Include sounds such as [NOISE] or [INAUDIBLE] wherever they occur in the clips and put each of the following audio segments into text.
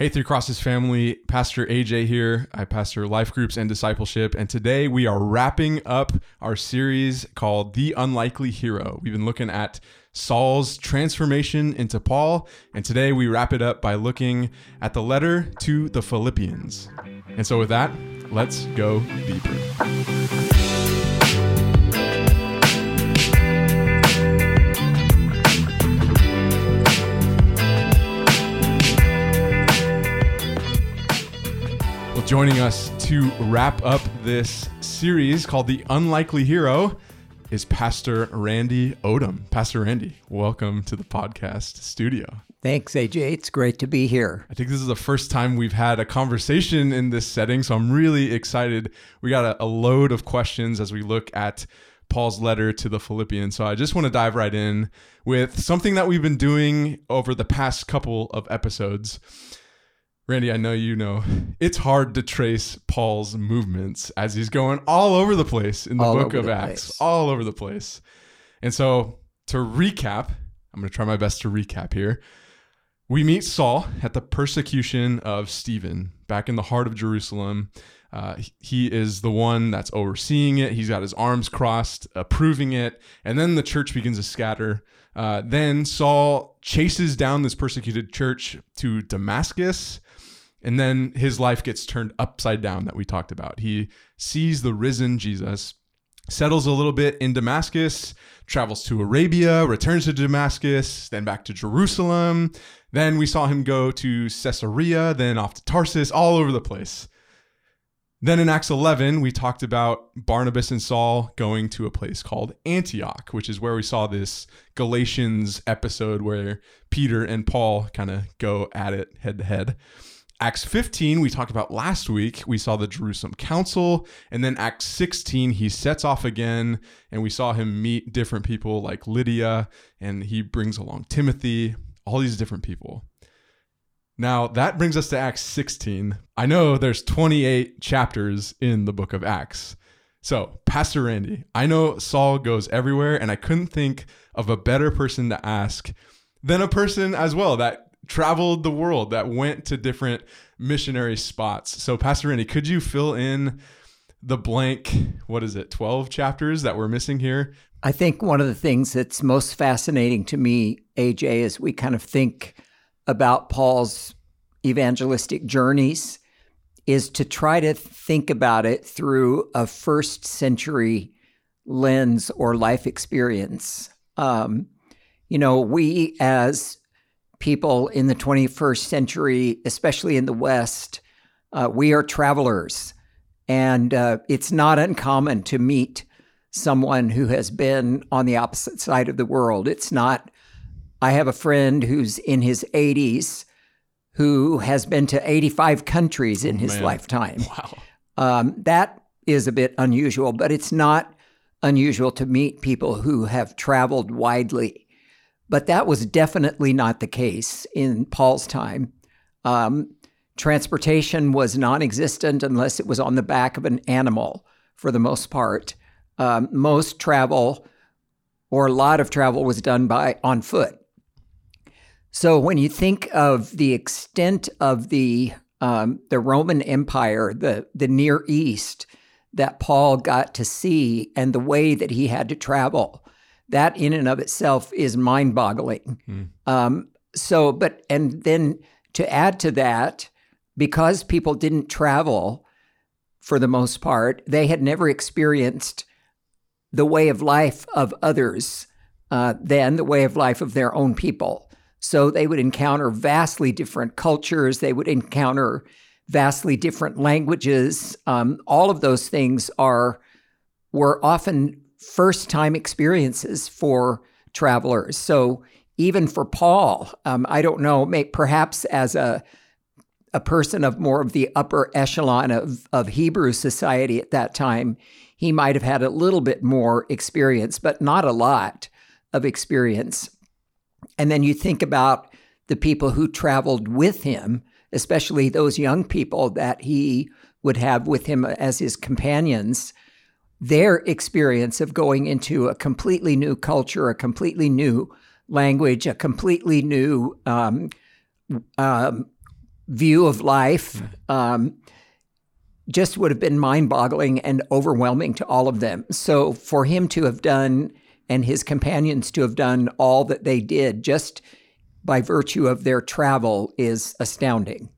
Hey, Three Crosses family, Pastor AJ here. I pastor life groups and discipleship. And today we are wrapping up our series called The Unlikely Hero. We've been looking at Saul's transformation into Paul. And today we wrap it up by looking at the letter to the Philippians. And so, with that, let's go deeper. Joining us to wrap up this series called The Unlikely Hero is Pastor Randy Odom. Pastor Randy, welcome to the podcast studio. Thanks, AJ. It's great to be here. I think this is the first time we've had a conversation in this setting, so I'm really excited. We got a, a load of questions as we look at Paul's letter to the Philippians. So I just want to dive right in with something that we've been doing over the past couple of episodes. Randy, I know you know it's hard to trace Paul's movements as he's going all over the place in the All book of the Acts, place. all over the place. And so, to recap, I'm going to try my best to recap here. We meet Saul at the persecution of Stephen back in the heart of Jerusalem. Uh, he is the one that's overseeing it. He's got his arms crossed, approving it. And then the church begins to scatter. Uh, then Saul chases down this persecuted church to Damascus. And then his life gets turned upside down, that we talked about. He sees the risen Jesus, settles a little bit in Damascus, travels to Arabia, returns to Damascus, then back to Jerusalem. Then we saw him go to Caesarea, then off to Tarsus, all over the place. Then in Acts 11, we talked about Barnabas and Saul going to a place called Antioch, which is where we saw this Galatians episode where Peter and Paul kind of go at it head to head. Acts 15, we talked about last week. We saw the Jerusalem Council. And then Acts 16, he sets off again, and we saw him meet different people like Lydia, and he brings along Timothy, all these different people. Now, that brings us to Acts 16. I know there's 28 chapters in the book of Acts. So, Pastor Randy, I know Saul goes everywhere, and I couldn't think of a better person to ask than a person as well that traveled the world, that went to different missionary spots. So, Pastor Randy, could you fill in the blank, what is it, 12 chapters that we're missing here? I think one of the things that's most fascinating to me, AJ, is we kind of think about Paul's evangelistic journeys, is to try to think about it through a first century lens or life experience. Um, you know, we as people in the 21st century, especially in the West, uh, we are travelers. And uh, it's not uncommon to meet someone who has been on the opposite side of the world. It's not, I have a friend who's in his 80s who has been to 85 countries in Oh, his man. lifetime. [LAUGHS] Wow. Um, that is a bit unusual, but it's not unusual to meet people who have traveled widely. But that was definitely not the case in Paul's time. Um, transportation was non existent unless it was on the back of an animal for the most part. Um, most travel or a lot of travel was done by on foot. So when you think of the extent of the um, the Roman Empire, the the Near East that Paul got to see, and the way that he had to travel, that in and of itself is mind boggling. Hmm. Um, so, but and then to add to that, because people didn't travel for the most part, they had never experienced the way of life of others uh, than the way of life of their own people. So they would encounter vastly different cultures. They would encounter vastly different languages. Um, all of those things are were often first time experiences for travelers. So even for Paul, um, I don't know, may, perhaps as a a person of more of the upper echelon of, of Hebrew society at that time, he might have had a little bit more experience, but not a lot of experience. And then you think about the people who traveled with him, especially those young people that he would have with him as his companions, their experience of going into a completely new culture, a completely new language, a completely new um, um, view of life. Um, just would have been mind boggling and overwhelming to all of them. So for him to have done and his companions to have done all that they did just by virtue of their travel is astounding.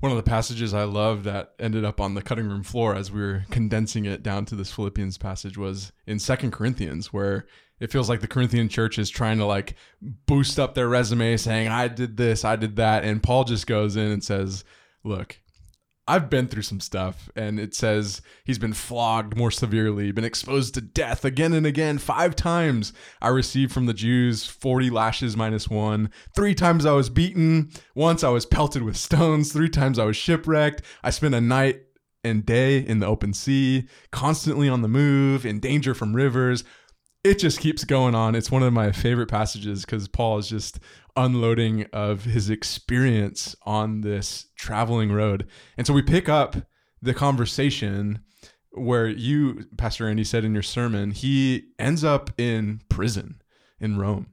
One of the passages I love that ended up on the cutting room floor as we were condensing it down to this Philippians passage was in Second Corinthians, where it feels like the Corinthian church is trying to like boost up their resume, saying, I did this, I did that. And Paul just goes in and says, Look, I've been through some stuff, and it says he's been flogged more severely, been exposed to death again and again. Five times I received from the Jews 40 lashes minus one. Three times I was beaten. Once I was pelted with stones. Three times I was shipwrecked. I spent a night and day in the open sea, constantly on the move, in danger from rivers. It just keeps going on. It's one of my favorite passages because Paul is just unloading of his experience on this traveling road. And so we pick up the conversation where you, Pastor Randy, said in your sermon, he ends up in prison in Rome.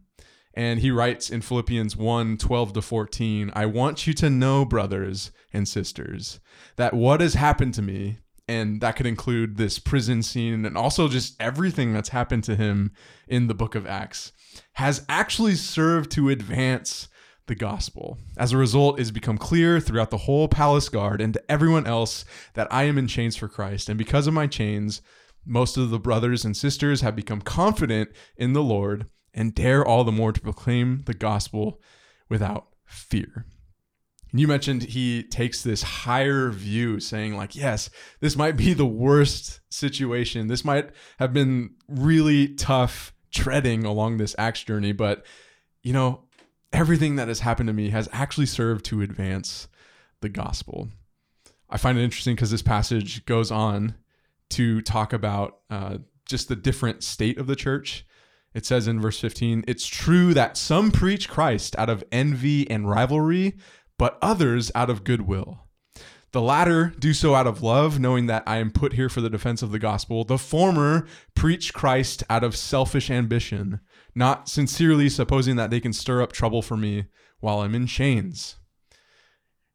And he writes in Philippians 1 12 to 14, I want you to know, brothers and sisters, that what has happened to me, and that could include this prison scene and also just everything that's happened to him in the book of Acts has actually served to advance the gospel. As a result, it has become clear throughout the whole palace guard and to everyone else that I am in chains for Christ. And because of my chains, most of the brothers and sisters have become confident in the Lord and dare all the more to proclaim the gospel without fear. And you mentioned he takes this higher view, saying, like, yes, this might be the worst situation. This might have been really tough treading along this Acts journey, but you know, everything that has happened to me has actually served to advance the gospel. I find it interesting because this passage goes on to talk about uh, just the different state of the church. It says in verse 15, it's true that some preach Christ out of envy and rivalry, but others out of goodwill. The latter do so out of love, knowing that I am put here for the defense of the gospel. The former preach Christ out of selfish ambition, not sincerely supposing that they can stir up trouble for me while I'm in chains.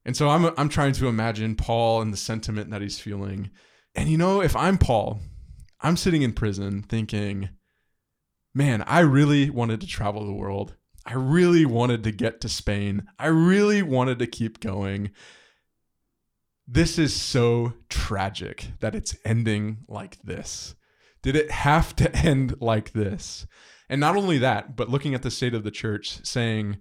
And so I'm, I'm trying to imagine Paul and the sentiment that he's feeling. And you know, if I'm Paul, I'm sitting in prison thinking, man, I really wanted to travel the world. I really wanted to get to Spain. I really wanted to keep going this is so tragic that it's ending like this. Did it have to [LAUGHS] end like this? And not only that, but looking at the state of the church, saying,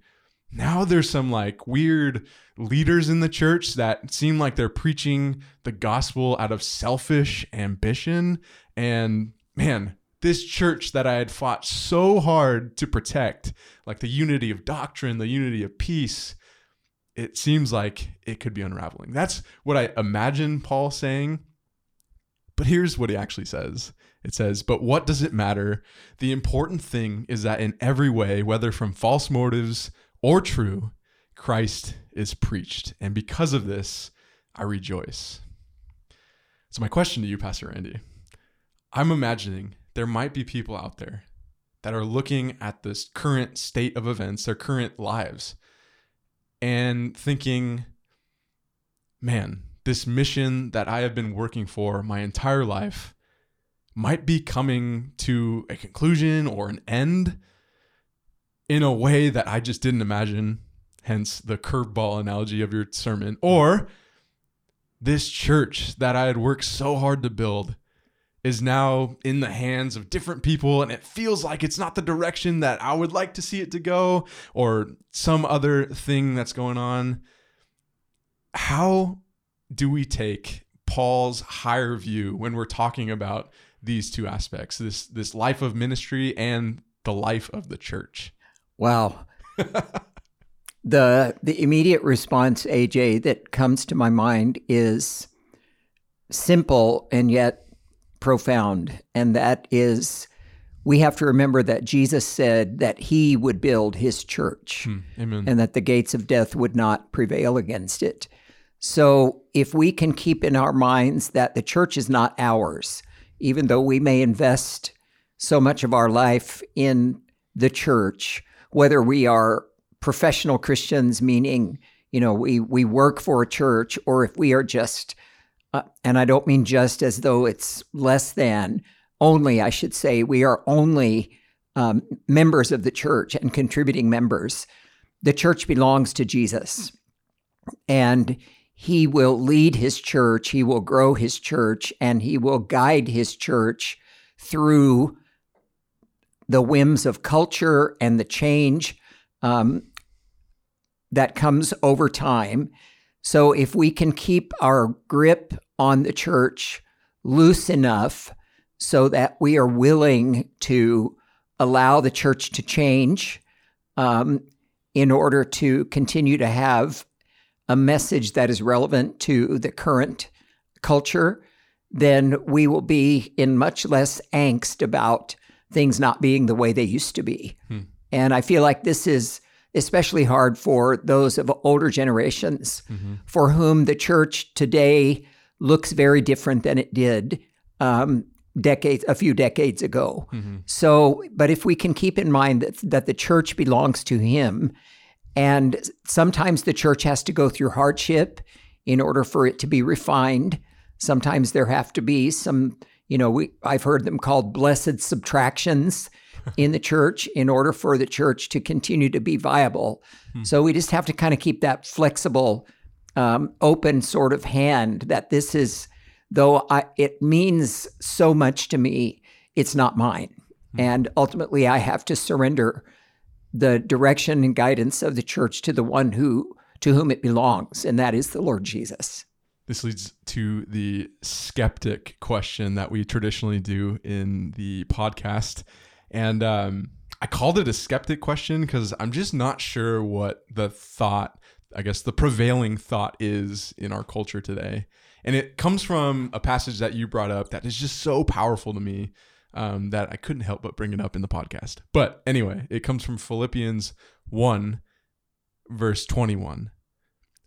now there's some like weird leaders in the church that seem like they're preaching the gospel out of selfish ambition. And man, this church that I had fought so hard to protect, like the unity of doctrine, the unity of peace, it seems like it could be unraveling. That's what I imagine Paul saying. But here's what he actually says it says, But what does it matter? The important thing is that in every way, whether from false motives or true, Christ is preached. And because of this, I rejoice. So, my question to you, Pastor Randy I'm imagining there might be people out there that are looking at this current state of events, their current lives, and thinking, man, this mission that I have been working for my entire life might be coming to a conclusion or an end in a way that I just didn't imagine, hence the curveball analogy of your sermon. Or this church that I had worked so hard to build is now in the hands of different people and it feels like it's not the direction that I would like to see it to go or some other thing that's going on. How do we take Paul's higher view when we're talking about these two aspects, this this life of ministry and the life of the church? Wow. [LAUGHS] the the immediate response AJ that comes to my mind is simple and yet profound, and that is we have to remember that Jesus said that he would build his church hmm. Amen. and that the gates of death would not prevail against it. So, if we can keep in our minds that the church is not ours, even though we may invest so much of our life in the church, whether we are professional Christians, meaning you know, we we work for a church, or if we are just, uh, and I don't mean just as though it's less than, only I should say, we are only um, members of the church and contributing members. The church belongs to Jesus, and He will lead His church. He will grow His church, and He will guide His church through the whims of culture and the change um, that comes over time. So, if we can keep our grip on the church loose enough so that we are willing to allow the church to change um, in order to continue to have a message that is relevant to the current culture, then we will be in much less angst about things not being the way they used to be. Hmm. And I feel like this is especially hard for those of older generations mm-hmm. for whom the church today looks very different than it did um, decades a few decades ago. Mm-hmm. So, but if we can keep in mind that that the church belongs to him and sometimes the church has to go through hardship in order for it to be refined. Sometimes there have to be some, you know, we, I've heard them called blessed subtractions in the church in order for the church to continue to be viable. Hmm. So we just have to kind of keep that flexible, um, open sort of hand that this is, though I, it means so much to me, it's not mine. Hmm. And ultimately, I have to surrender the direction and guidance of the church to the one who to whom it belongs, and that is the Lord Jesus. This leads to the skeptic question that we traditionally do in the podcast. And um, I called it a skeptic question because I'm just not sure what the thought, I guess, the prevailing thought is in our culture today. And it comes from a passage that you brought up that is just so powerful to me um, that I couldn't help but bring it up in the podcast. But anyway, it comes from Philippians 1, verse 21.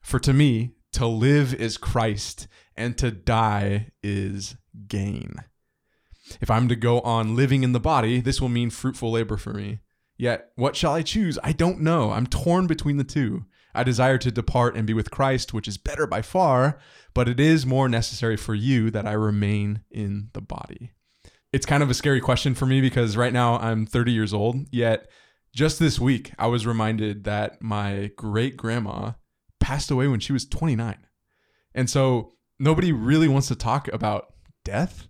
For to me, to live is Christ, and to die is gain. If I'm to go on living in the body, this will mean fruitful labor for me. Yet, what shall I choose? I don't know. I'm torn between the two. I desire to depart and be with Christ, which is better by far, but it is more necessary for you that I remain in the body. It's kind of a scary question for me because right now I'm 30 years old, yet just this week I was reminded that my great grandma passed away when she was 29. And so nobody really wants to talk about death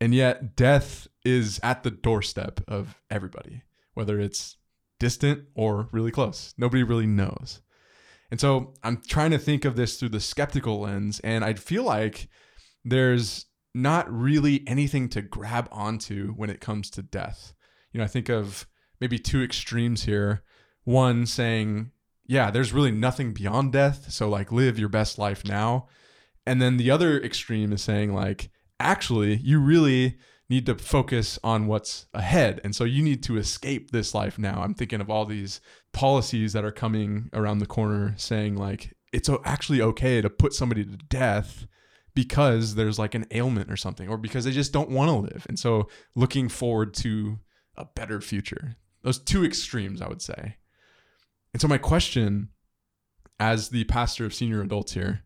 and yet, death is at the doorstep of everybody, whether it's distant or really close. Nobody really knows. And so I'm trying to think of this through the skeptical lens, and I feel like there's not really anything to grab onto when it comes to death. You know, I think of maybe two extremes here. One saying, yeah, there's really nothing beyond death. So, like, live your best life now. And then the other extreme is saying, like, actually you really need to focus on what's ahead. And so you need to escape this life now. I'm thinking of all these policies that are coming around the corner saying, like, it's actually okay to put somebody to death because there's like an ailment or something, or because they just don't want to live. And so looking forward to a better future. Those two extremes, I would say. And so my question as the pastor of senior adults here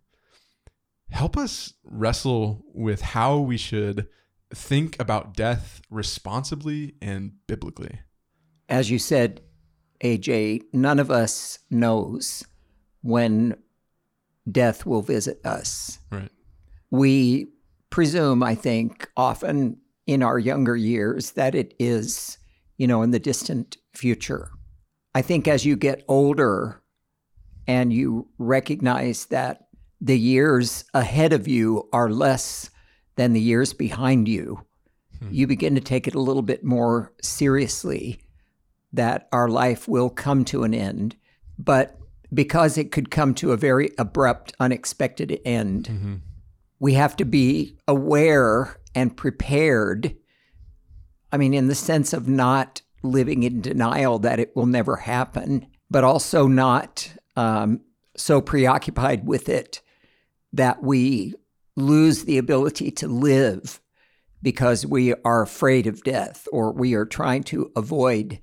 help us wrestle with how we should think about death responsibly and biblically. As you said, AJ, none of us knows when death will visit us. Right. We presume, I think, often in our younger years that it is, you know, in the distant future. I think as you get older and you recognize that the years ahead of you are less than the years behind you, hmm. you begin to take it a little bit more seriously that our life will come to an end. But because it could come to a very abrupt, unexpected end, mm-hmm. we have to be aware and prepared. I mean, in the sense of not living in denial that it will never happen, but also not um, so preoccupied with it that we lose the ability to live because we are afraid of death or we are trying to avoid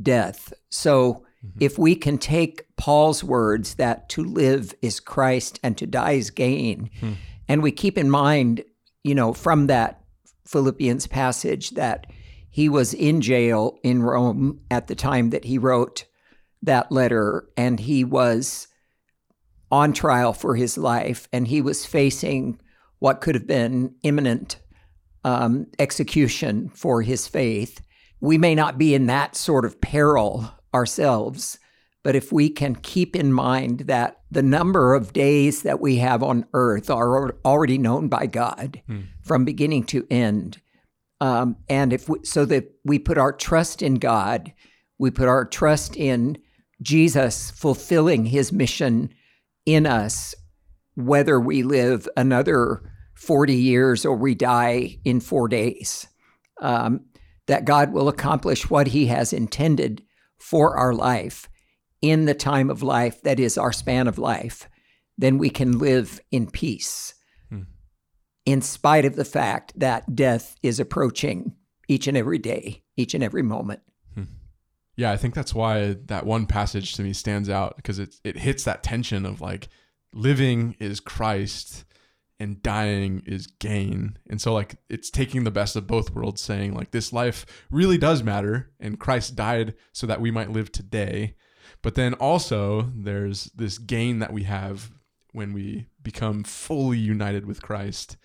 death. So mm-hmm. If we can take Paul's words that to live is Christ and to die is gain, hmm. and we keep in mind, you know, from that Philippians passage that he was in jail in Rome at the time that he wrote that letter, and he was on trial for his life, and he was facing what could have been imminent um, execution for his faith. We may not be in that sort of peril ourselves, but if we can keep in mind that the number of days that we have on earth are already known by God Hmm. from beginning to end, um, and if we, so that we put our trust in God, we put our trust in Jesus fulfilling His mission in us, whether we live another forty years or we die in four days. Um, that God will accomplish what He has intended for our life in the time of life that is our span of life, then we can live in peace, Hmm. in spite of the fact that death is approaching each and every day, each and every moment. Yeah, I think that's why that one passage to me stands out because it it hits that tension of like living is Christ and dying is gain. And so like it's taking the best of both worlds saying like this life really does matter and Christ died so that we might live today. But then also there's this gain that we have when we become fully united with Christ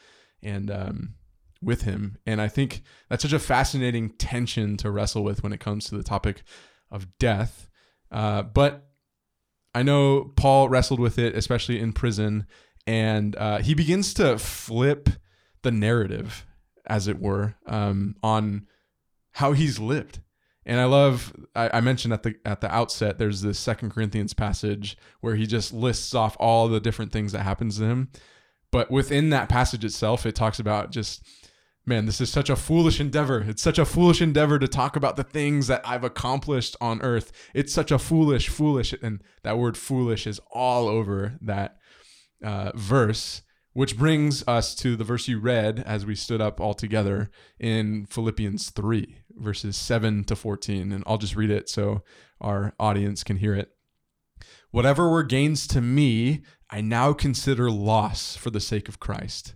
and um with him. And I think that's such a fascinating tension to wrestle with when it comes to the topic of death. Uh, but I know Paul wrestled with it, especially in prison, and uh, he begins to flip the narrative, as it were, um, on how he's lived. And I love. I, I mentioned at the at the outset. There's this Second Corinthians passage where he just lists off all the different things that happens to him. But within that passage itself, it talks about just man, this is such a foolish endeavor. It's such a foolish endeavor to talk about the things that I've accomplished on earth. It's such a foolish, foolish, and that word foolish is all over that uh, verse, which brings us to the verse you read as we stood up all together in Philippians 3, verses 7 to 14. And I'll just read it so our audience can hear it. Whatever were gains to me, I now consider loss for the sake of Christ.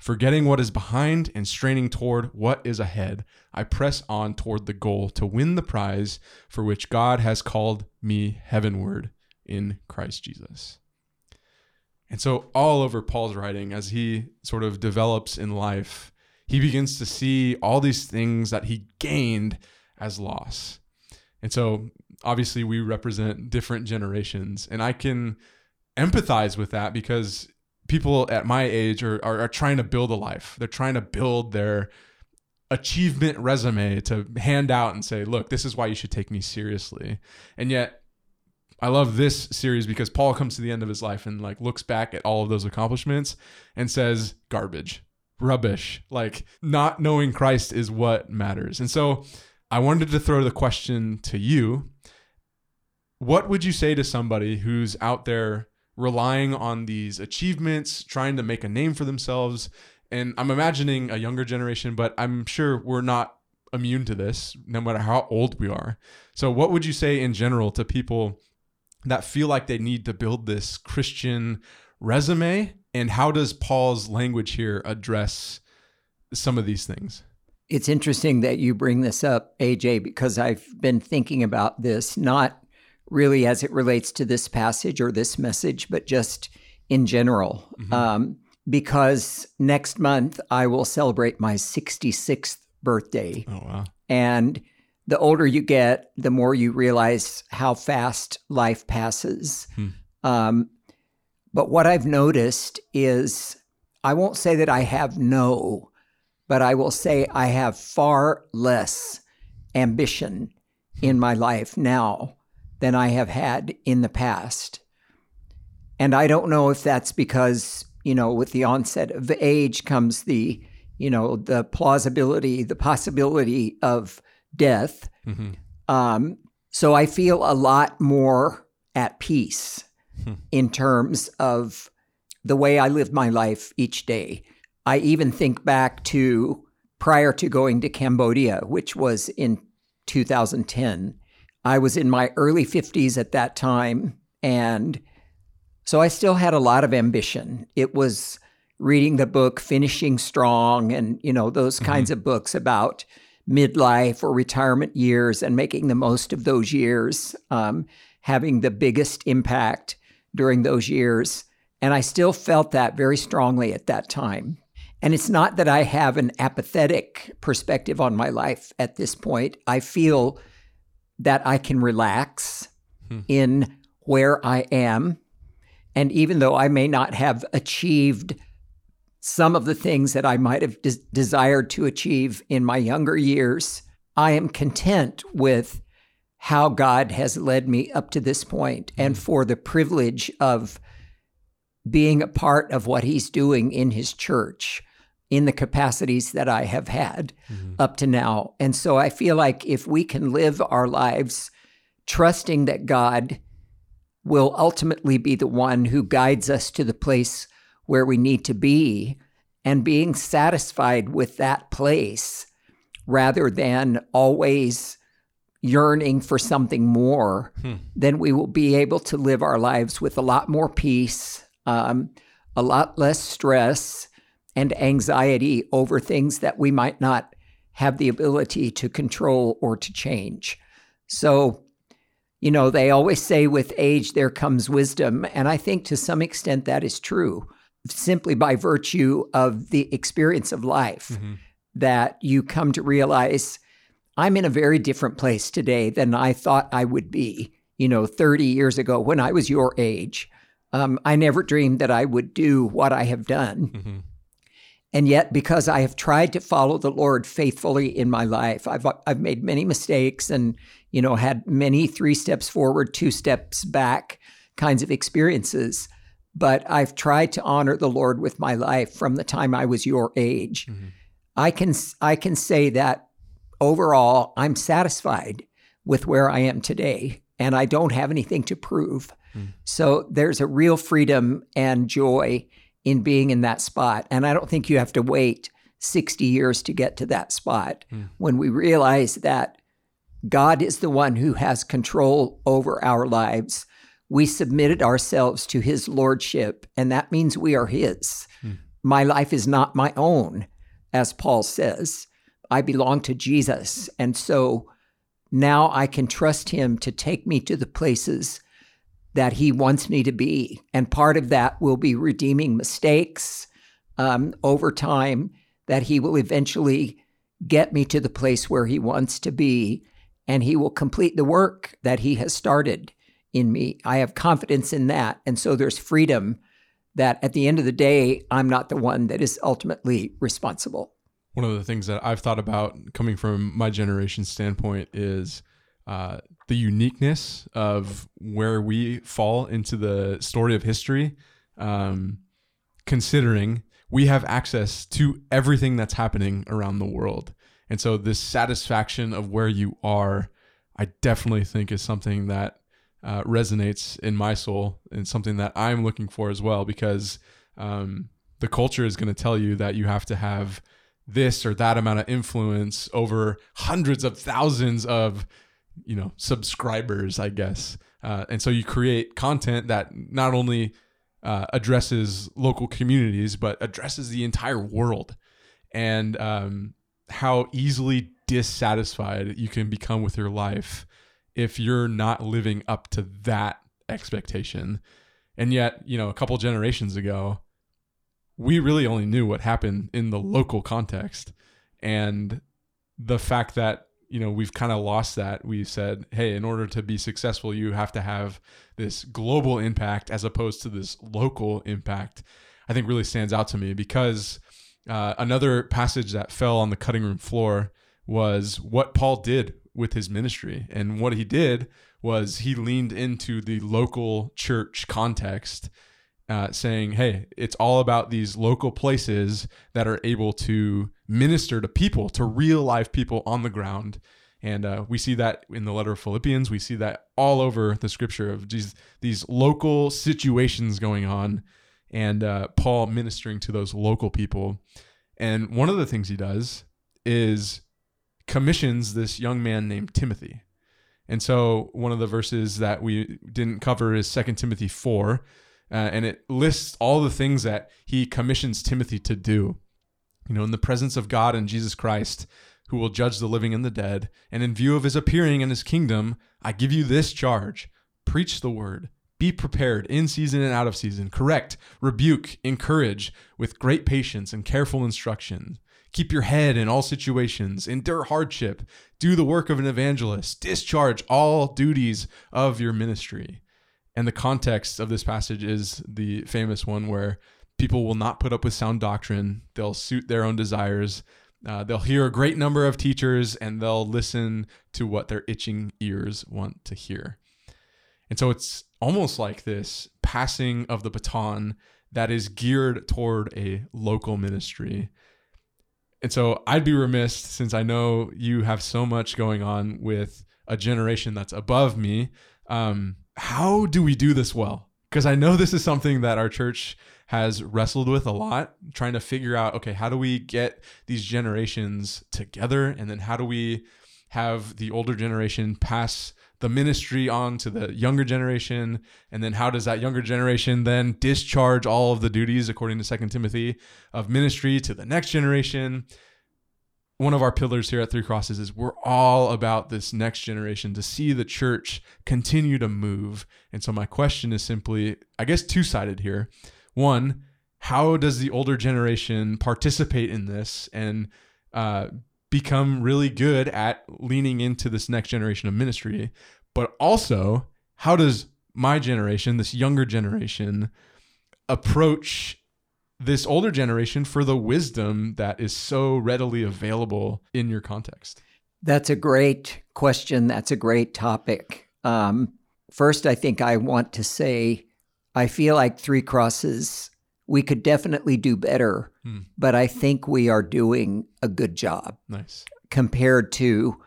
Forgetting what is behind and straining toward what is ahead, I press on toward the goal to win the prize for which God has called me heavenward in Christ Jesus. And so, all over Paul's writing, as he sort of develops in life, he begins to see all these things that he gained as loss. And so, obviously, we represent different generations, and I can empathize with that because people at my age are, are, are trying to build a life. They're trying to build their achievement resume to hand out and say, look, this is why you should take me seriously. And yet, I love this series because Paul comes to the end of his life and like looks back at all of those accomplishments and says, garbage, rubbish. Like not knowing Christ is what matters. And so I wanted to throw the question to you. What would you say to somebody who's out there relying on these achievements, trying to make a name for themselves. And I'm imagining a younger generation, but I'm sure we're not immune to this, no matter how old we are. So, what would you say in general to people that feel like they need to build this Christian resume? And how does Paul's language here address some of these things? It's interesting that you bring this up, AJ, because I've been thinking about this, not really as it relates to this passage or this message, but just in general. Mhm. Um, because next month I will celebrate my 66th birthday. Oh wow. And the older you get, the more you realize how fast life passes. Hmm. Um, but what I've noticed is I won't say that I have no, but I will say I have far less ambition in my life now than I have had in the past. And I don't know if that's because, you know, with the onset of age comes the, you know, the plausibility, the possibility of death. hmm Um, so I feel a lot more at peace Hmm. in terms of the way I live my life each day. I even think back to prior to going to Cambodia, which was in 2010. I was in my early 50s at that time. And so I still had a lot of ambition. It was reading the book Finishing Strong and, you know, those Mhm. kinds of books about midlife or retirement years and making the most of those years, um, having the biggest impact during those years. And I still felt that very strongly at that time. And it's not that I have an apathetic perspective on my life at this point. I feel that I can relax Hmm. in where I am. And even though I may not have achieved some of the things that I might have des- desired to achieve in my younger years, I am content with how God has led me up to this point and for the privilege of being a part of what He's doing in His church in the capacities that I have had Mhm. up to now. And so I feel like if we can live our lives trusting that God will ultimately be the one who guides us to the place where we need to be and being satisfied with that place rather than always yearning for something more, Hmm. then we will be able to live our lives with a lot more peace, um, a lot less stress and anxiety over things that we might not have the ability to control or to change. So, you know, they always say with age there comes wisdom. And I think to some extent that is true, simply by virtue of the experience of life Mhm. that you come to realize I'm in a very different place today than I thought I would be, you know, 30 years ago when I was your age. Um, I never dreamed that I would do what I have done. Mhm. And yet, because I have tried to follow the Lord faithfully in my life, I've I've made many mistakes and you know had many three steps forward, two steps back kinds of experiences. But I've tried to honor the Lord with my life from the time I was your age. Mhm. I can I can say that overall I'm satisfied with where I am today, and I don't have anything to prove. Mm. So there's a real freedom and joy in being in that spot. And I don't think you have to wait 60 years to get to that spot when we realize that God is the one who has control over our lives. We submitted ourselves to his lordship, and that means we are his. Mm. My life is not my own, as Paul says. I belong to Jesus. And so now I can trust him to take me to the places that he wants me to be. And part of that will be redeeming mistakes um, over time, that he will eventually get me to the place where he wants to be, and he will complete the work that he has started in me. I have confidence in that. And so there's freedom that at the end of the day, I'm not the one that is ultimately responsible. One of the things that I've thought about coming from my generation standpoint is uh, the uniqueness of where we fall into the story of history, um, considering we have access to everything that's happening around the world. And so, this satisfaction of where you are, I definitely think is something that uh, resonates in my soul and something that I'm looking for as well, because um, the culture is going to tell you that you have to have this or that amount of influence over hundreds of thousands of you know subscribers i guess. Uh, and so you create content that not only uh, addresses local communities but addresses the entire world. And um, how easily dissatisfied you can become with your life if you're not living up to that expectation. And yet you know a couple generations ago we really only knew what happened in the local context. And the fact that, you know, we've kind of lost that, we said, hey, in order to be successful, you have to have this global impact as opposed to this local impact, I think really stands out to me because uh, another passage that fell on the cutting room floor was what Paul did with his ministry. And what he did was he leaned into the local church context uh, saying, hey, it's all about these local places that are able to minister to people, to real life people on the ground. And uh, we see that in the letter of Philippians. We see that all over the scripture of these, these local situations going on and uh, Paul ministering to those local people. And one of the things he does is commissions this young man named Timothy. And so one of the verses that we didn't cover is 2 Timothy 4 uh, and it lists all the things that he commissions Timothy to do. You know, in the presence of God and Jesus Christ, who will judge the living and the dead, and in view of his appearing and his kingdom, I give you this charge preach the word. Be prepared in season and out of season. Correct, rebuke, encourage with great patience and careful instruction. Keep your head in all situations. Endure hardship. Do the work of an evangelist. Discharge all duties of your ministry. And the context of this passage is the famous one where people will not put up with sound doctrine, they'll suit their own desires. Uh, they'll hear a great number of teachers and they'll listen to what their itching ears want to hear. And so it's almost like this passing of the baton that is geared toward a local ministry. And so I'd be remiss since I know you have so much going on with a generation that's above me. Um, how do we do this well? Because I know this is something that our church has wrestled with a lot, trying to figure out okay, how do we get these generations together? And then how do we have the older generation pass the ministry on to the younger generation? And then how does that younger generation then discharge all of the duties, according to Second Timothy, of ministry to the next generation? One of our pillars here at Three Crosses is we're all about this next generation to see the church continue to move. And so my question is simply, I guess, two sided here. One, how does the older generation participate in this and uh, become really good at leaning into this next generation of ministry? But also, how does my generation, this younger generation, approach this older generation for the wisdom that is so readily available in your context? That's a great question. That's a great topic. Um, first, I think I want to say I feel like Three Crosses, we could definitely do better, hmm. but I think we are doing a good job. Nice. Compared to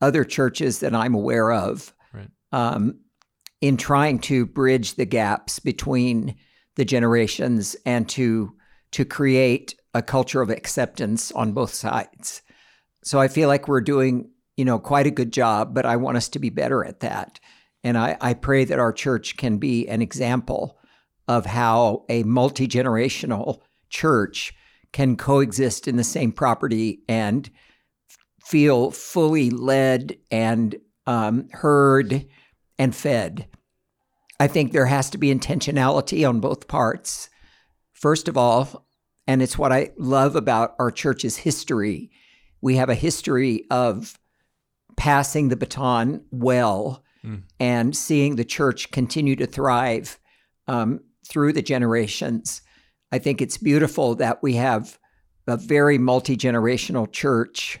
other churches that I'm aware of. Right. Um, in trying to bridge the gaps between the generations and to to create a culture of acceptance on both sides. So I feel like we're doing, you know, quite a good job, but I want us to be better at that. And I, I pray that our church can be an example of how a multi generational church can coexist in the same property and feel fully led and um, heard and fed. I think there has to be intentionality on both parts. First of all, and it's what I love about our church's history, we have a history of passing the baton well mm. and seeing the church continue to thrive um, through the generations. I think it's beautiful that we have a very multi generational church.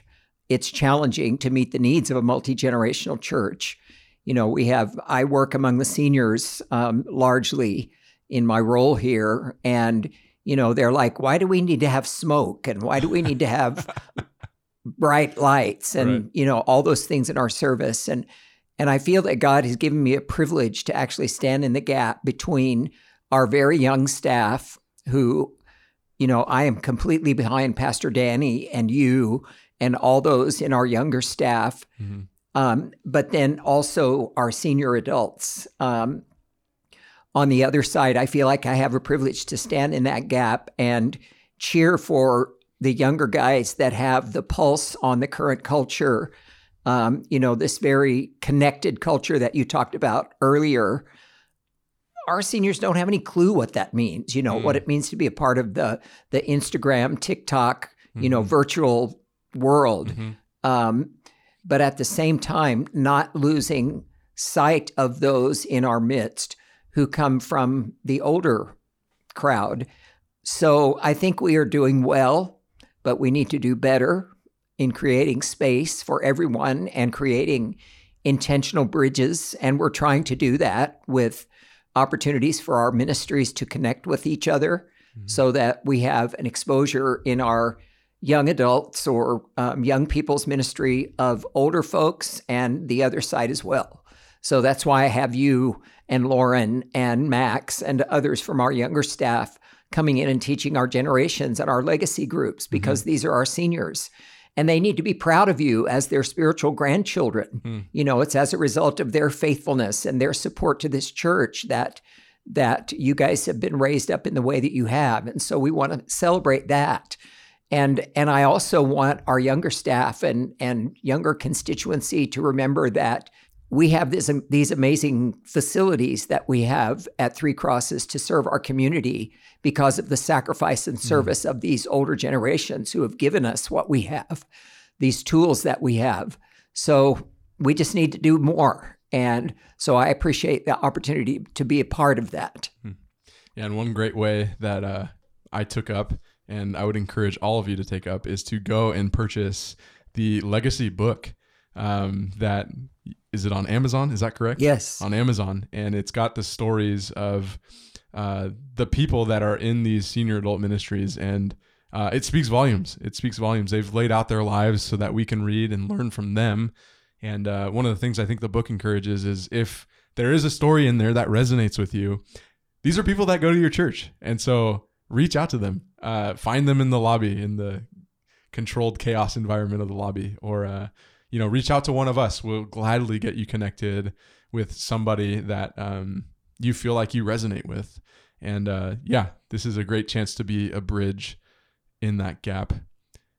It's challenging to meet the needs of a multi generational church. You know, we have, I work among the seniors um, largely in my role here. And, you know, they're like, why do we need to have smoke? And why do we need to have [LAUGHS] bright lights and, right. you know, all those things in our service? And, and I feel that God has given me a privilege to actually stand in the gap between our very young staff who, you know, I am completely behind Pastor Danny and you and all those in our younger staff. Mm-hmm. Um, but then also our senior adults. Um, on the other side, I feel like I have a privilege to stand in that gap and cheer for the younger guys that have the pulse on the current culture. Um, you know, this very connected culture that you talked about earlier. our seniors don't have any clue what that means. You know Mm. what it means to be a part of the the Instagram, TikTok, you know, Mhm. virtual world. Mhm. Um, but at the same time, not losing sight of those in our midst who come from the older crowd. So I think we are doing well, but we need to do better in creating space for everyone and creating intentional bridges. And we're trying to do that with opportunities for our ministries to connect with each other mm-hmm. so that we have an exposure in our young adults or um, young people's ministry of older folks and the other side as well. So that's why I have you and Lauren and Max and others from our younger staff coming in and teaching our generations and our legacy groups because these are our seniors. And they need to be proud of you as their spiritual grandchildren. Mm. You know, it's as a result of their faithfulness and their support to this church that that you guys have been raised up in the way that you have. And so we want to celebrate that. And and I also want our younger staff and and younger constituency to remember that we have this these amazing facilities that we have at Three Crosses to serve our community because of the sacrifice and service of these older generations who have given us what we have, these tools that we have. So we just need to do more. And so I appreciate the opportunity to be a part of that. Yeah, and one great way that uh, I took up, and I would encourage all of you to take up, is to go and purchase the Legacy book. Um, that is it on Amazon? Is that correct? Yes. on Amazon, and it's got the stories of uh, the people that are in these senior adult ministries, and uh, it speaks volumes. It speaks volumes. They've laid out their lives so that we can read and learn from them. And uh, one of the things I think the book encourages is if there is a story in there that resonates with you, these are people that go to your church, and so reach out to them. Uh, find them in the lobby in the controlled chaos environment of the lobby, or uh, you know, reach out to one of us. We'll gladly get you connected with somebody that um, you feel like you resonate with. And uh, yeah, this is a great chance to be a bridge in that gap.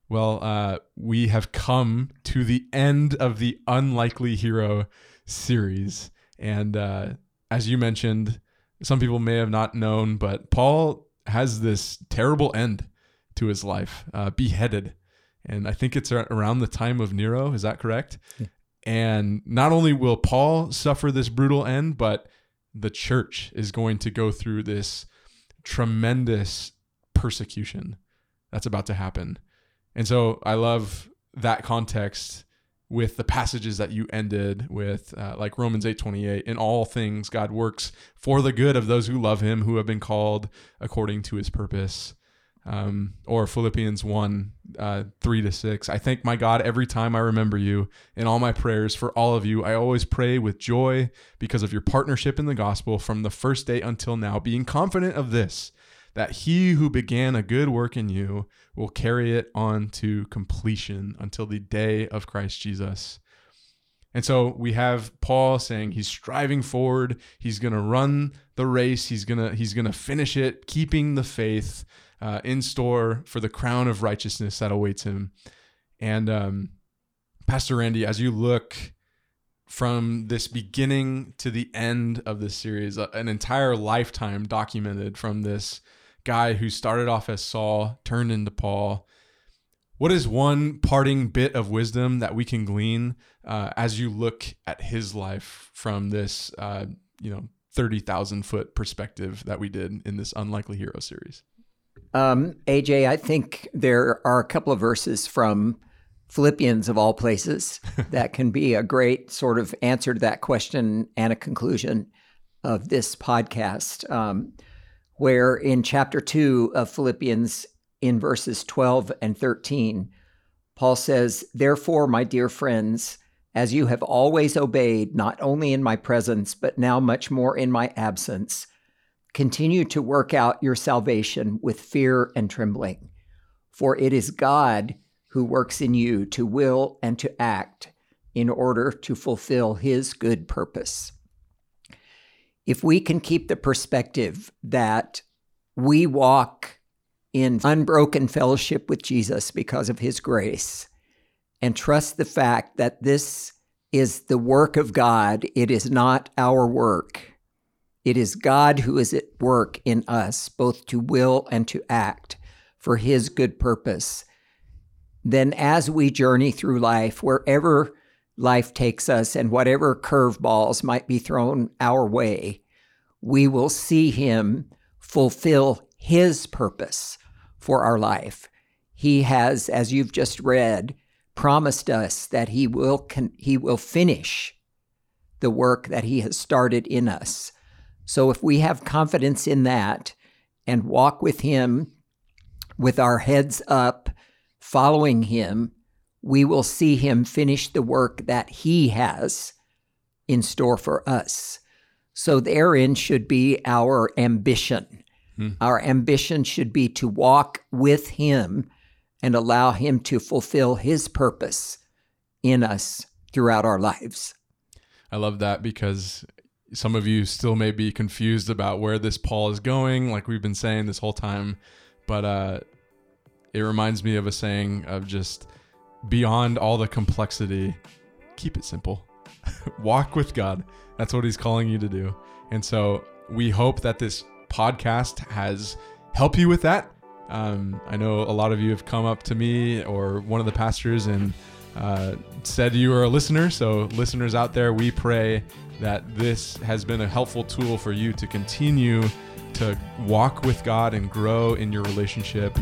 Well, uh, we have come to the end of the Unlikely Hero series. And uh, as you mentioned, some people may have not known, but Paul has this terrible end to his life, uh, beheaded. And I think it's around the time of Nero. Is that correct? Yeah. And not only will Paul suffer this brutal end, but the church is going to go through this tremendous persecution that's about to happen. And so I love that context with the passages that you ended with uh, like Romans 8:28 in all things God works for the good of those who love him who have been called according to his purpose um, or Philippians 1 uh, 3 to 6. I thank my God every time I remember you in all my prayers for all of you. I always pray with joy because of your partnership in the gospel from the first day until now, being confident of this, that he who began a good work in you will carry it on to completion until the day of Christ Jesus. And so we have Paul saying he's striving forward, he's going to run the race, he's going to he's going to finish it keeping the faith uh, in store for the crown of righteousness that awaits him. And um, Pastor Randy, as you look from this beginning to the end of this series, uh, an entire lifetime documented from this guy who started off as Saul, turned into Paul. What is one parting bit of wisdom that we can glean uh, as you look at his life from this, uh, you know, 30,000 foot perspective that we did in this Unlikely Hero series? Um, AJ, I think there are a couple of verses from Philippians, of all places, [LAUGHS] that can be a great sort of answer to that question and a conclusion of this podcast. Um, where in chapter 2 of Philippians, in verses 12 and 13, Paul says, Therefore, my dear friends, as you have always obeyed, not only in my presence, but now much more in my absence, continue to work out your salvation with fear and trembling. For it is God who works in you to will and to act in order to fulfill his good purpose. If we can keep the perspective that we walk in unbroken fellowship with Jesus because of his grace and trust the fact that this is the work of God, it is not our work It is God who is at work in us, both to will and to act for his good purpose. Then, as we journey through life, wherever life takes us and whatever curveballs might be thrown our way, we will see him fulfill his purpose for our life. He has, as you've just read, promised us that he will con- he will finish the work that he has started in us. So if we have confidence in that and walk with him with our heads up, following him, we will see him finish the work that he has in store for us. So therein should be our ambition. Hmm. Our ambition should be to walk with him and allow him to fulfill his purpose in us throughout our lives. I love that because some of you still may be confused about where this Paul is going, like we've been saying this whole time. But uh, it reminds me of a saying of just beyond all the complexity, keep it simple. [LAUGHS] Walk with God. That's what he's calling you to do. And so we hope that this podcast has helped you with that. Um, I know a lot of you have come up to me or one of the pastors and uh, said you are a listener. So, listeners out there, we pray that this has been a helpful tool for you to continue to walk with God and grow in your relationship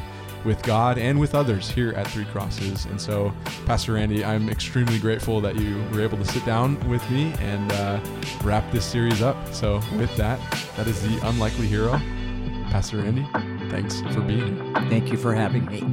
with God and with others here at Three Crosses. And so, Pastor Randy, I'm extremely grateful that you were able to sit down with me and uh, wrap this series up. So, with that, that is the unlikely hero. Pastor Randy, thanks for being here. Thank you for having me.